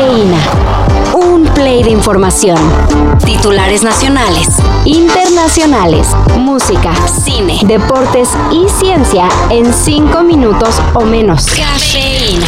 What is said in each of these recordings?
Cafeína. Un play de información. Titulares nacionales, internacionales, música, cine, deportes y ciencia en cinco minutos o menos. Cafeína.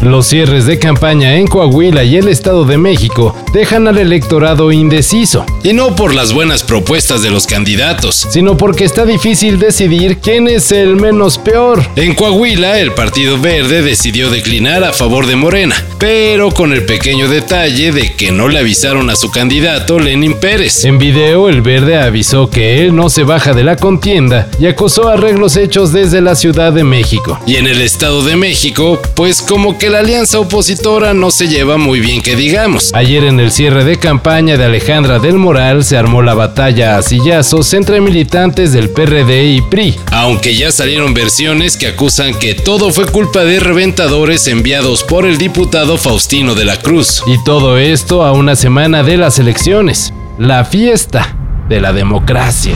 Los cierres de campaña en Coahuila y el Estado de México dejan al electorado indeciso. Y no por las buenas propuestas de los candidatos, sino porque está difícil decidir quién es el menos peor. En Coahuila, el Partido Verde decidió declinar a favor de Morena, pero con el pequeño detalle de que no le avisaron a su candidato Lenin Pérez. En video, el Verde avisó que él no se baja de la contienda y acusó arreglos hechos desde la Ciudad de México. Y en el Estado de México, pues como que la alianza opositora no se lleva muy bien que digamos. Ayer en el cierre de campaña de Alejandra del Moral se armó la batalla a sillazos entre militantes del PRD y PRI, aunque ya salieron versiones que acusan que todo fue culpa de reventadores enviados por el diputado Faustino de la Cruz. Y todo esto a una semana de las elecciones, la fiesta de la democracia.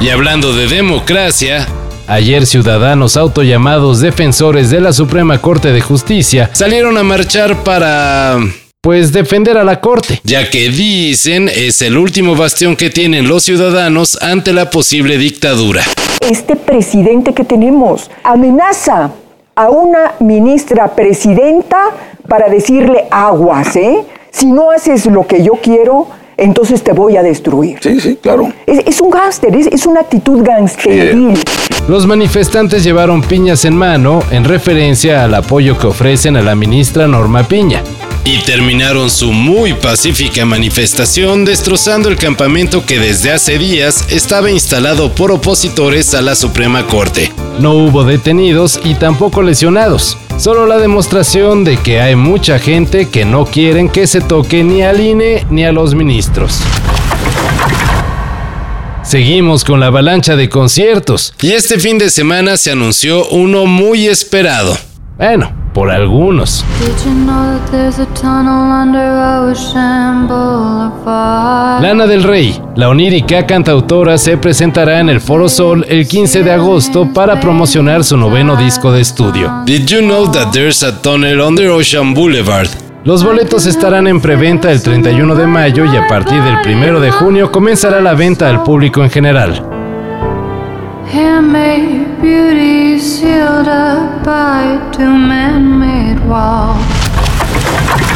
Y hablando de democracia, Ayer ciudadanos autollamados defensores de la Suprema Corte de Justicia salieron a marchar para... Pues defender a la Corte, ya que dicen es el último bastión que tienen los ciudadanos ante la posible dictadura. Este presidente que tenemos amenaza a una ministra presidenta para decirle aguas, ¿eh? Si no haces lo que yo quiero, entonces te voy a destruir. Sí, sí, claro. Es, un gángster, es, una actitud gangsteril. Los manifestantes llevaron piñas en mano en referencia al apoyo que ofrecen a la ministra Norma Piña. Y terminaron su muy pacífica manifestación destrozando el campamento que desde hace días estaba instalado por opositores a la Suprema Corte. No hubo detenidos y tampoco lesionados. Solo la demostración de que hay mucha gente que no quieren que se toque ni al INE ni a los ministros. Seguimos con la avalancha de conciertos y este fin de semana se anunció uno muy esperado. Bueno, por algunos. Lana del Rey, la onírica cantautora, se presentará en el Foro Sol el 15 de agosto para promocionar su noveno disco de estudio. Did you know that there's a tunnel under Ocean Boulevard? Los boletos estarán en preventa el 31 de mayo y a partir del 1 de junio comenzará la venta al público en general.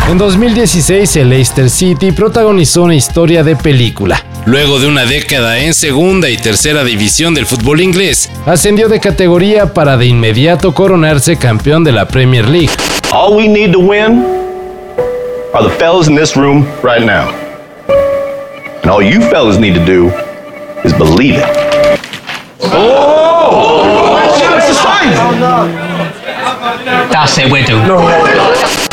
En 2016, el Leicester City protagonizó una historia de película. Luego de una década en segunda y tercera división del fútbol inglés, ascendió de categoría para de inmediato coronarse campeón de la Premier League. All we need to win are the fellas in this room right now. And all you fellas need to do is believe it.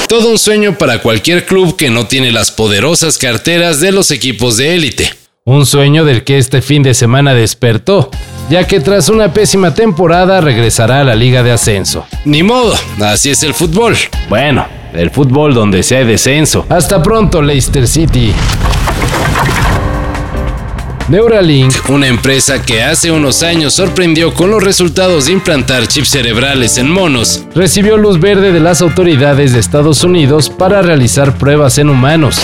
Todo un sueño para cualquier club que no tiene las poderosas carteras de los equipos de élite. Un sueño del que este fin de semana despertó, ya que tras una pésima temporada regresará a la liga de ascenso. Ni modo, así es el fútbol. Bueno, el fútbol donde sea descenso. Hasta pronto, Leicester City. Neuralink, una empresa que hace unos años sorprendió con los resultados de implantar chips cerebrales en monos, recibió luz verde de las autoridades de Estados Unidos para realizar pruebas en humanos.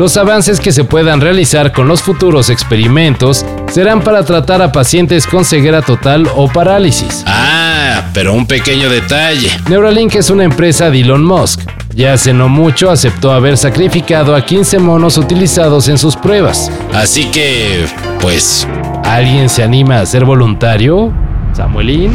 Los avances que se puedan realizar con los futuros experimentos serán para tratar a pacientes con ceguera total o parálisis. Ah, pero un pequeño detalle. Neuralink es una empresa de Elon Musk. Ya hace no mucho aceptó haber sacrificado a 15 monos utilizados en sus pruebas. Así que, pues, ¿alguien se anima a ser voluntario? ¿Samuelín?